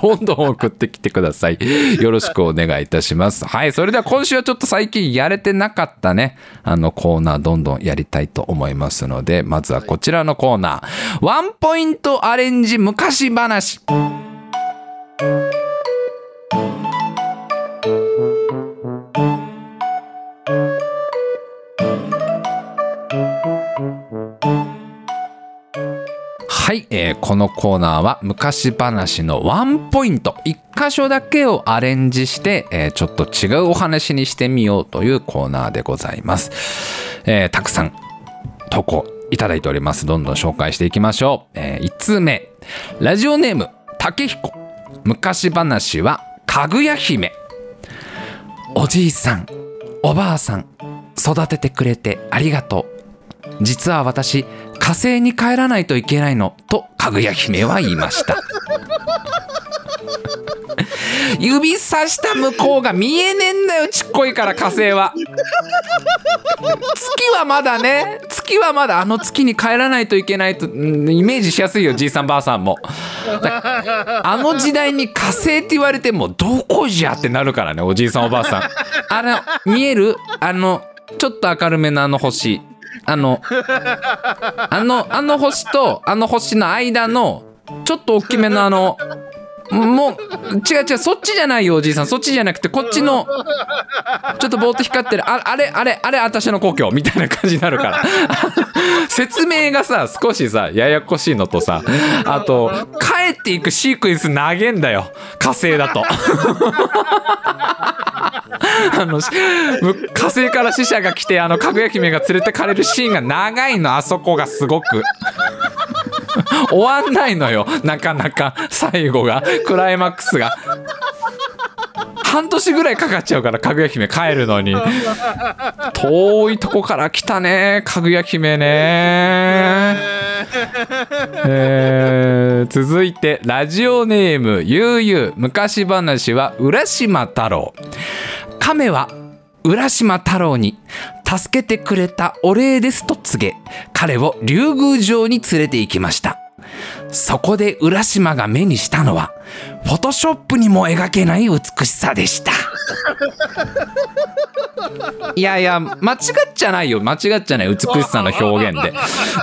どんどん送ってきてください。よろしくお願いいたします。はい、それでは今週はちょっと最近やれてなかったね、あのコーナーどんどんやりたいと思いますので、まずはこちらのコーナー、ワンポイントアレンジ昔話。はい、えーこのコーナーは昔話のワンポイント。一箇所だけをアレンジして、えーちょっと違うお話にしてみようというコーナーでございます、えーたくさん投稿いただいております。どんどん紹介していきましょう、え1通目。ラジオネーム竹彦。昔話はかぐや姫。おじいさんおばあさん育ててくれてありがとう。実は私火星に帰らないといけないのとかぐや姫は言いました。指さした向こうが見えねえんだよちっこいから火星は。月はまだね月はまだあの月に帰らないといけないとイメージしやすいよじいさんばあさんも。あの時代に火星って言われてもどこじゃってなるからねおじいさんおばあさん。あの見える？あのちょっと明るめのあの星。あのあのあの星とあの星の間のちょっと大きめのあのもう違う違うそっちじゃないよおじいさんそっちじゃなくてこっちのちょっとぼーっと光ってるああれあれあれ私の故郷みたいな感じになるから 説明がさ少しさややこしいのとさあと帰っていくシークエンス投げんだよ火星だと。あの火星から死者が来てあのかぐや姫が連れてかれるシーンが長いのあそこがすごく。終わんないのよ。なかなか。最後が。クライマックスが。半年ぐらいかかっちゃうからかぐや姫帰るのに。遠いとこから来たねかぐや姫ね。えー続いてラジオネームゆうゆう昔話は浦島太郎。亀は浦島太郎に。助けてくれたお礼ですと告げ彼を竜宮城に連れて行きました。そこで浦島が目にしたのはフォトショップにも描けない美しさでした。いやいや間違っちゃないよ。間違っちゃない美しさの表現で。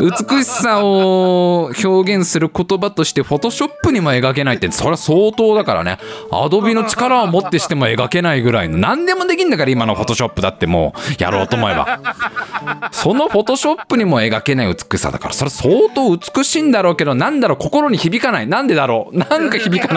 美しさを表現する言葉としてフォトショップにも描けないってそれは相当だからね。アドビの力を持ってしても描けないぐらいの。何でもできんだから今のフォトショップだってもう。やろうと思えば。そのフォトショップにも描けない美しさだから。それ相当美しいんだろうけどなんだろう。心に響かない。なんでだろう。なんか響かない。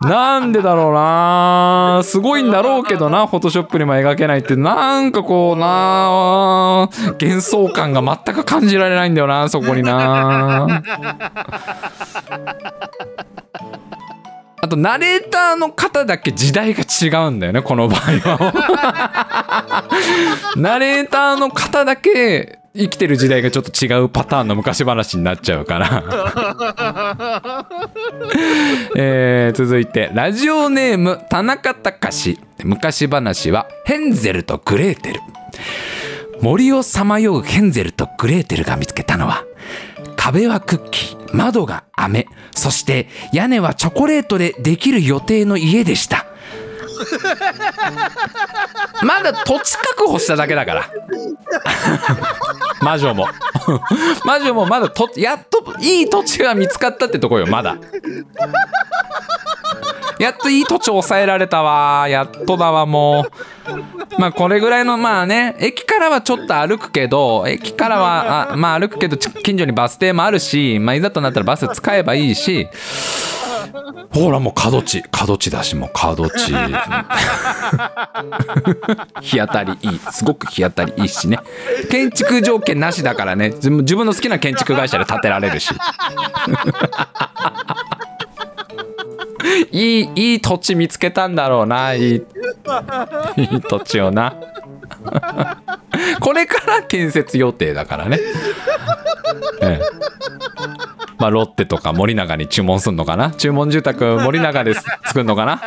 なんでだろうな。すごいんだろうけどなフォトショップにも描けないって。なんかこうな幻想感が全く感じられないんだよなそこにな。あとナレーターの方だけ時代が違うんだよねこの場合は。ナレーターの方だけ生きてる時代がちょっと違うパターンの昔話になっちゃうから、えー続いてラジオネーム田中隆。昔話はヘンゼルとグレーテル。森をさまようヘンゼルとグレーテルが見つけたのは壁はクッキー窓が飴そして屋根はチョコレートでできる予定の家でした。まだ土地確保しただけだから。魔女も。魔女もまだとやっといい土地が見つかったってとこよまだ。やっといい土地を抑えられたわ。やっとだわもう。まあこれぐらいのまあね駅からはちょっと歩くけど駅からはあまあ歩くけど近所にバス停もあるし、まあ、いざとなったらバス使えばいいし。ほらもう角地。角地だしもう角地。日当たりいい。すごく日当たりいいしね。建築条件なしだからね。自分の好きな建築会社で建てられるし。いいいい土地見つけたんだろうな。いいいい土地をな。これから建設予定だからね、ええまあロッテとか森永に注文すんのかな？注文住宅森永です作るのかな？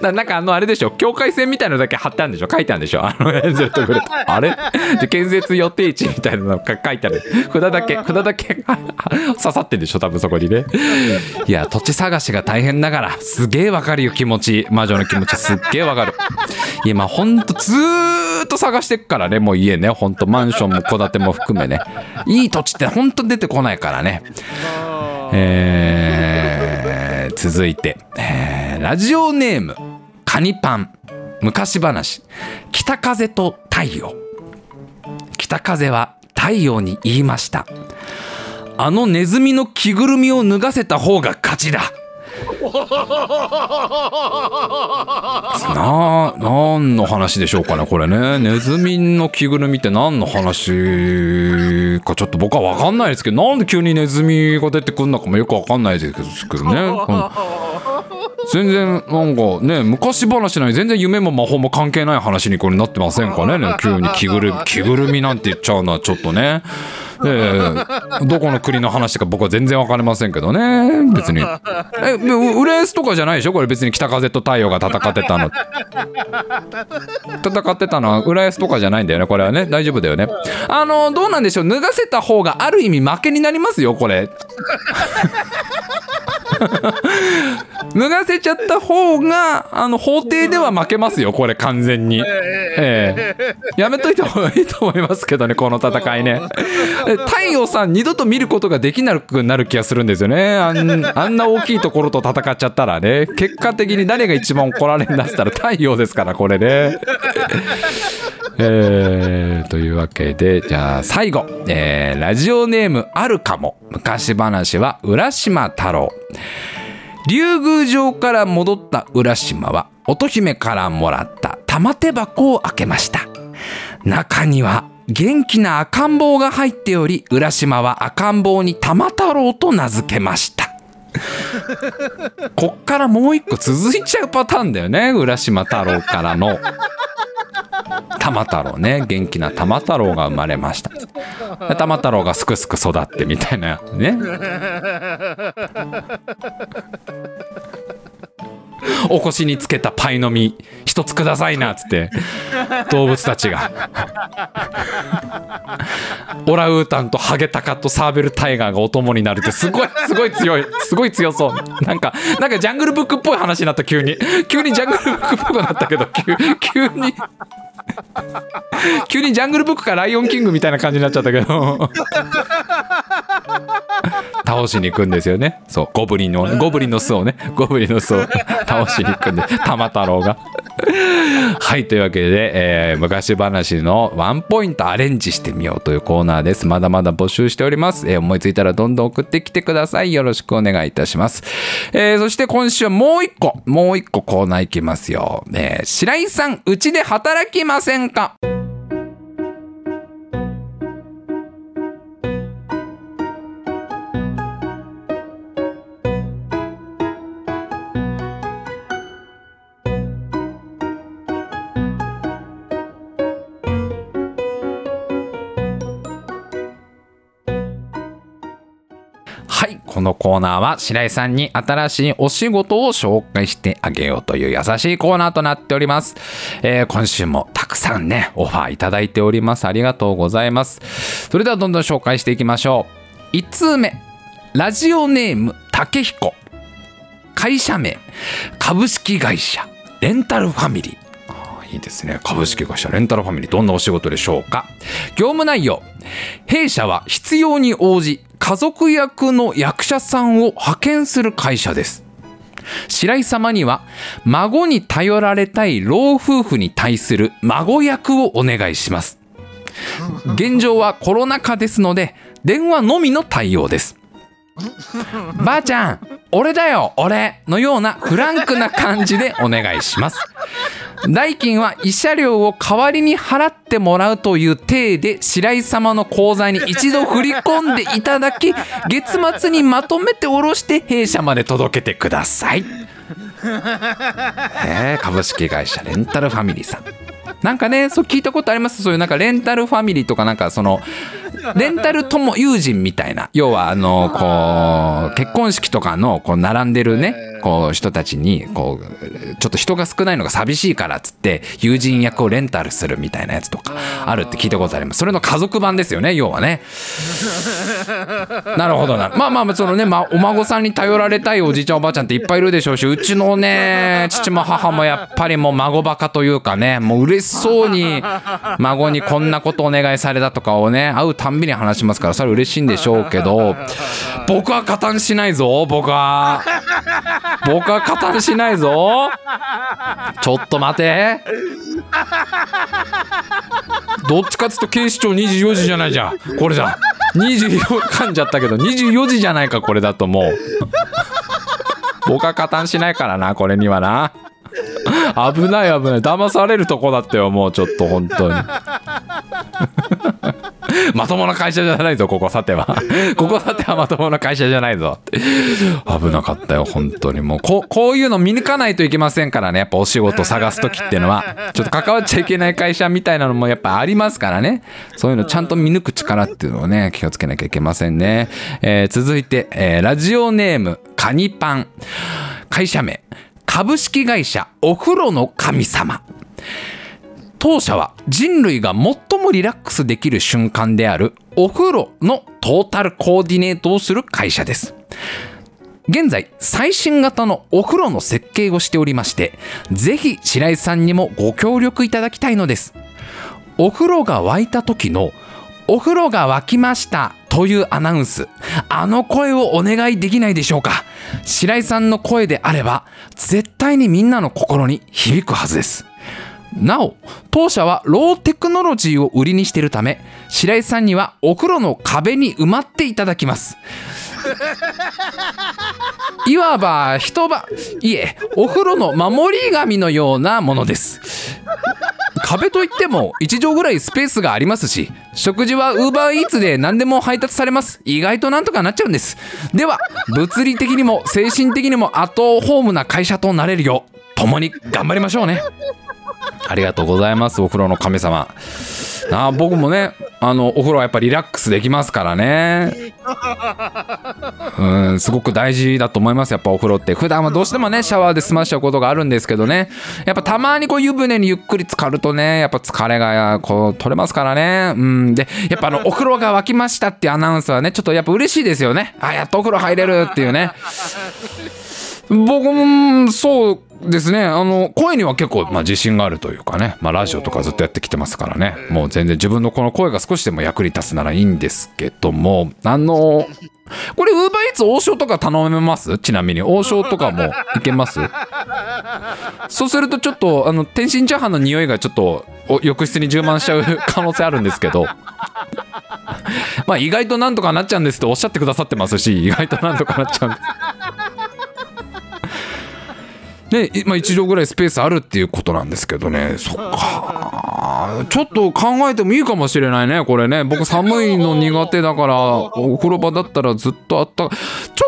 ななんかあのあれでしょ？境界線みたいのだけ貼ってあるんでしょ？書いてあるんでしょ？あのエンゼルとグレートあれ？で建設予定地みたいなのが書いてある。札だけ札だけ刺さってんでしょ？多分そこにね。いや土地探しが大変だから。すげえわかるよ気持ち。魔女の気持ち。すっげえわかる。いやまあほんとずーっと探してっからねもう家ね。ほんと マンションも戸建ても含めね。いい土地ってほんと出てこないからね。えー続いて、えーラジオネームカニパン。昔話。北風と太陽。北風は太陽に言いました。あのネズミの着ぐるみを脱がせた方が勝ちだな何の話でしょうかねこれね。ネズミの着ぐるみって何の話かちょっと僕は分かんないですけどなんで急にネズミが出てくるのかもよく分かんないですけどね、うん。全然なんかね昔話なのに全然夢も魔法も関係ない話にこれなってませんかね。ね急に着ぐるみ着ぐるみなんて言っちゃうのはちょっとね。ええ どこの国の話か僕は全然わかりませんけどね。別に。えう浦安とかじゃないでしょ？これ別に北風と太陽が戦ってたの。戦ってたのは浦安とかじゃないんだよね。これはね。大丈夫だよね。あのどうなんでしょう？脱がせた方がある意味負けになりますよこれ 脱がせちゃった方があの法廷では負けますよこれ完全に、ええやめといた方がいいと思いますけどねこの戦いね。え太陽さん二度と見ることができなくなる気がするんですよね。あんあんな大きいところと戦っちゃったらね。結果的に誰が一番怒られんだったら太陽ですからこれねえーというわけでじゃあ最後、えーラジオネームあるかも。昔話は浦島太郎。竜宮城から戻った浦島は乙姫からもらった玉手箱を開けました。中には元気な赤ん坊が入っており浦島は赤ん坊に玉太郎と名付けました。こっからもう一個続いちゃうパターンだよね浦島太郎からの。玉太郎ね。元気な玉太郎が生まれました。玉太郎がすくすく育ってみたいな。ね。お腰につけたパイの実一つくださいなっつって。動物たちが。オラウータンとハゲタカとサーベルタイガーがお供になるってすごいすごい強い。すごい強そう。なんかなんかジャングルブックっぽい話になった急に。急にジャングルブックっぽくなったけど急急に。急にジャングルブックかライオンキングみたいな感じになっちゃったけど。倒しに行くんですよね。そう。ゴブリンのゴブリンの巣をね。ゴブリンの巣を倒しに行くんで 玉太郎が。はいというわけで、えー昔話のワンポイントアレンジしてみようというコーナーです。まだまだ募集しております、えー思いついたらどんどん送ってきてください。よろしくお願いいたします、えーそして今週はもう一個。もう一個コーナーいきますよ、えー白井さんうちで働きませんか？このコーナーは白井さんに新しいお仕事を紹介してあげようという優しいコーナーとなっております。えー今週もたくさんね、オファーいただいております。ありがとうございます。それではどんどん紹介していきましょう。1通目。ラジオネーム、竹彦。会社名、株式会社、レンタルファミリー。いいですね。株式会社レンタルファミリー。どんなお仕事でしょうか？業務内容。弊社は必要に応じ、家族役の役者さんを派遣する会社です。白井様には、孫に頼られたい老夫婦に対する孫役をお願いします。現状はコロナ禍ですので、電話のみの対応です。ばあちゃん、俺だよ、俺のようなフランクな感じでお願いします。代金は慰謝料を代わりに払ってもらうという体で白井様の口座に一度振り込んでいただき月末にまとめて下ろして弊社まで届けてください。へえ株式会社レンタルファミリーさん。なんかねそう聞いたことあります？そういうなんかレンタルファミリーとかなんかそのレンタル友友人みたいな。要はあのこう結婚式とかのこう並んでるねこう人たちにこうちょっと人が少ないのが寂しいからっつって友人役をレンタルするみたいなやつとかあるって聞いたことあります。それの家族版ですよね要はね。なるほどな。まあまあそのね、ま、お孫さんに頼られたいおじいちゃんおばあちゃんっていっぱいいるでしょうしうちのね父も母もやっぱりもう孫バカというかねもう嬉しそうに孫にこんなことお願いされたとかをね会うたんびに話しますからそれ嬉しいんでしょうけど僕は加担しないぞ僕は。僕は加担しないぞ。ちょっと待て。どっちかっつうと警視庁24時じゃないじゃん。これじゃ24噛んじゃったけど24時じゃないかこれだともう。僕は加担しないからなこれにはな。危ない危ない。騙されるとこだったよもうちょっと本当に。まともな会社じゃないぞここさては。ここさてはまともな会社じゃないぞ。危なかったよ本当に。もうこうこういうの見抜かないといけませんからね。やっぱお仕事探す時っていうのは。ちょっと関わっちゃいけない会社みたいなのもやっぱありますからね。そういうのちゃんと見抜く力っていうのをね気をつけなきゃいけませんね、えー続いて、えーラジオネームカニパン。会社名。株式会社お風呂の神様当社は人類が最もリラックスできる瞬間であるお風呂のトータルコーディネートをする会社です。現在、最新型のお風呂の設計をしておりまして、ぜひ白井さんにもご協力いただきたいのです。お風呂が沸いた時のお風呂が沸きましたというアナウンス、あの声をお願いできないでしょうか白井さんの声であれば、絶対にみんなの心に響くはずです。なお当社はローテクノロジーを売りにしているため白井さんにはお風呂の壁に埋まっていただきます。いわば一晩いえお風呂の守り神のようなものです。壁といっても1畳ぐらいスペースがありますし食事はウーバーイーツで何でも配達されます。意外となんとかなっちゃうんです。では物理的にも精神的にもアットホームな会社となれるよう共に頑張りましょうねありがとうございますお風呂の神様。あ僕もねあのお風呂はやっぱリラックスできますからね。うんすごく大事だと思いますやっぱお風呂って。普段はどうしてもねシャワーで済ましちゃうことがあるんですけどね。やっぱたまにこう湯船にゆっくり浸かるとねやっぱ疲れがこう取れますからね。うんでやっぱあのお風呂が沸きましたっていうアナウンスはねちょっとやっぱ嬉しいですよね。あやっとお風呂入れるっていうね。僕もそうですね。あの声には結構、まあ、自信があるというかね、まあ、ラジオとかずっとやってきてますからね。もう全然自分のこの声が少しでも役に立つならいいんですけども。あのこれウーバーイーツ王将とか頼めます？ちなみに。王将とかもいけます？そうするとちょっとあの天津チャーハンの匂いがちょっと浴室に充満しちゃう可能性あるんですけど。まあ意外となんとかなっちゃうんですっておっしゃってくださってますし意外となんとかなっちゃうんです。ねまあ、1畳ぐらいスペースあるっていうことなんですけどね。そっか。ちょっと考えてもいいかもしれないねこれね。僕寒いの苦手だからお風呂場だったらずっとあった。ちょ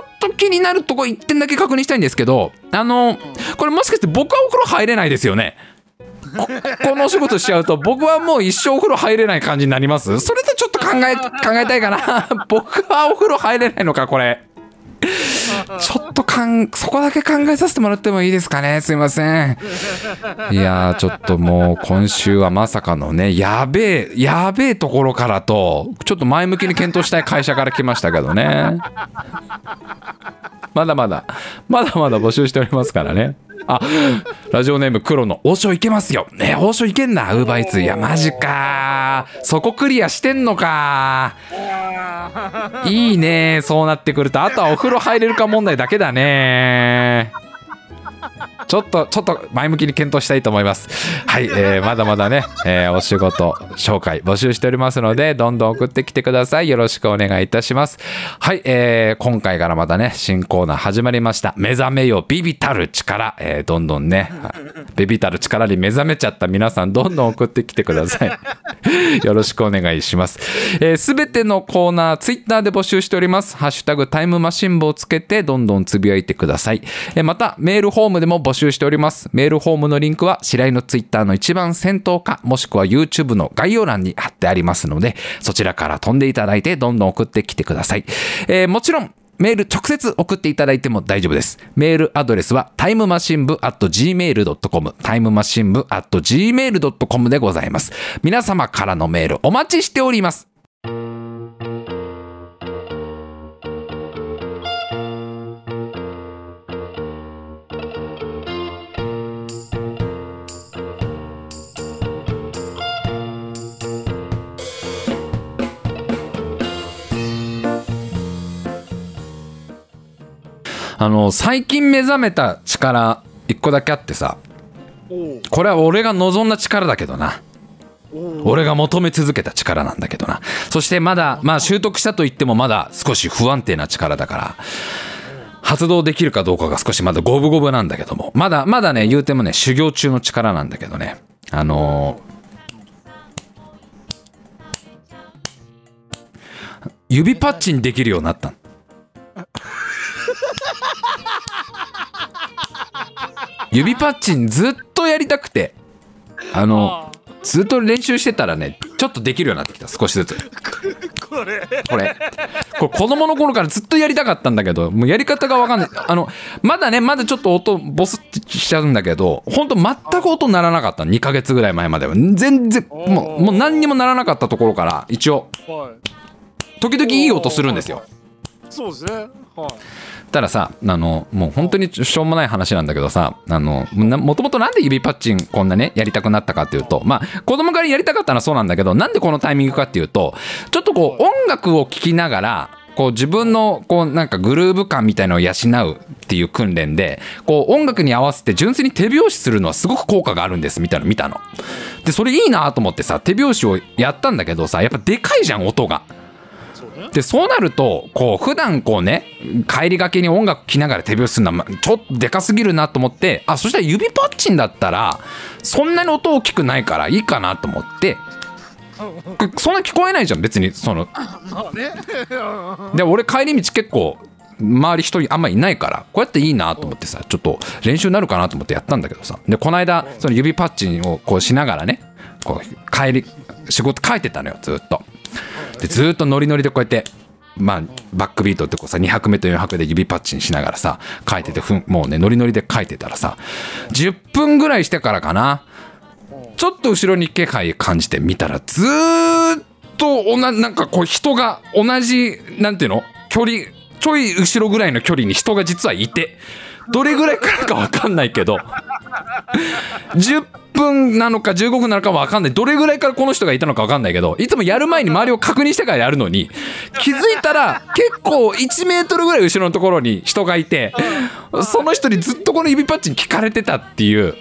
っと気になるとこ1点だけ確認したいんですけどあのこれもしかして僕はお風呂入れないですよね。こ このお仕事しちゃうと僕はもう一生お風呂入れない感じになります？それとちょっと考え考えたいかな。僕はお風呂入れないのかこれ。ちょっとかんそこだけ考えさせてもらってもいいですかね？すいません。いやーちょっともう今週はまさかのねやべえやべえところからとちょっと前向きに検討したい会社から来ましたけどね。まだまだまだまだ募集しておりますからね。あラジオネーム黒の王将いけますよ。ね王将いけんなウーバーイーツ。いやマジかそこクリアしてんのかいいね。そうなってくるとあとはお風呂入れるか問題だけだね。ちょっとちょっと前向きに検討したいと思います。はい、えー、まだまだね、えー、お仕事紹介募集しておりますのでどんどん送ってきてください。よろしくお願いいたします。はい、えー、今回からまたね新コーナー始まりました。目覚めよビビたる力、えー、どんどんねビビたる力に目覚めちゃった皆さんどんどん送ってきてください。よろしくお願いします。すべ、ー、てのコーナーツイッターで募集しております。ハッシュタグタイムマシン部をつけてどんどんつぶやいてください、えー、またメールフォームでも募集しております。メールフォームのリンクは白井のツイッターの一番先頭か、もしくは YouTube の概要欄に貼ってありますので、そちらから飛んでいただいてどんどん送ってきてください。えー、もちろん、メール直接送っていただいても大丈夫です。メールアドレスはタイムマシン部 at gmail.com タイムマシン部 at gmail.com でございます。皆様からのメールお待ちしております。あの最近目覚めた力一個だけあってさこれは俺が望んだ力だけどな。俺が求め続けた力なんだけどな。そしてまだまあ習得したと言ってもまだ少し不安定な力だから発動できるかどうかが少しまだ五分五分なんだけどもまだまだね言うてもね修行中の力なんだけどね。あのー、指パッチンできるようになった指パッチンずっとやりたくて。あのずっと練習してたらねちょっとできるようになってきた少しずつ。これ。これ。これ子供の頃からずっとやりたかったんだけどもうやり方が分かんない。あのまだねまだちょっと音ボスってしちゃうんだけど本当全く音鳴らなかった。2ヶ月ぐらい前までは。全然もうもう何にもならなかったところから一応。時々いい音するんですよ。そうですね。はいたらさあのもう本当にしょうもない話なんだけどさあのもともとなんで指パッチンこんなねやりたくなったかっていうとまあ子供からやりたかったのはそうなんだけどなんでこのタイミングかっていうとちょっとこう音楽を聴きながらこう自分のこうなんかグルーヴ感みたいのを養うっていう訓練でこう音楽に合わせて純粋に手拍子するのはすごく効果があるんですみたいなの見たの。でそれいいなと思ってさ手拍子をやったんだけどさやっぱでかいじゃん音が。でそうなるとこう普段こうね帰りがけに音楽聴きながら手拍子するのはちょっとでかすぎるなと思ってあそしたら指パッチンだったらそんなに音大きくないからいいかなと思ってそんな聞こえないじゃん別にその。で俺帰り道結構周り人あんまいないからこうやっていいなと思ってさちょっと練習になるかなと思ってやったんだけどさ。でこの間その指パッチンをこうしながらねこう帰り仕事帰ってたのよずっとでずっとノリノリでこうやってまあ、バックビートってこうさ200目と400で指パッチンしながらさ書いててもうねノリノリで書いてたらさ10分ぐらいしてからかな。ちょっと後ろに気配感じて見たらずっとおななんかこう人が同じなんていうの？距離ちょい後ろぐらいの距離に人が実はいてどれぐらいからか分かんないけど 10分なのか15分なのか分かんない。どれぐらいからこの人がいたのか分かんないけどいつもやる前に周りを確認してからやるのに気づいたら結構1メートルぐらい後ろのところに人がいてその人にずっとこの指パッチン聞かれてたっていう。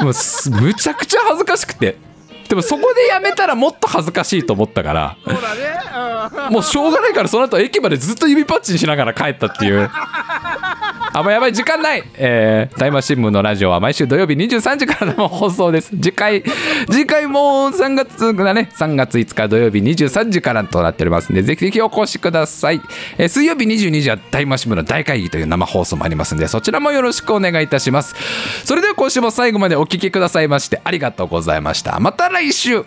もうすむちゃくちゃ恥ずかしくて。でもそこでやめたらもっと恥ずかしいと思ったから。そう。もうしょうがないからその後駅までずっと指パッチンしながら帰ったっていう。あ、もうやばい、時間ないえー、タイマー新聞のラジオは毎週土曜日23時からの放送です。次回、次回も3月だね、3月5日土曜日23時からとなっておりますんで、ぜひぜひお越しください。えー水曜日22時はタイマー新聞の大会議という生放送もありますんで、そちらもよろしくお願いいたします。それでは今週も最後までお聞きくださいましてありがとうございました。また来週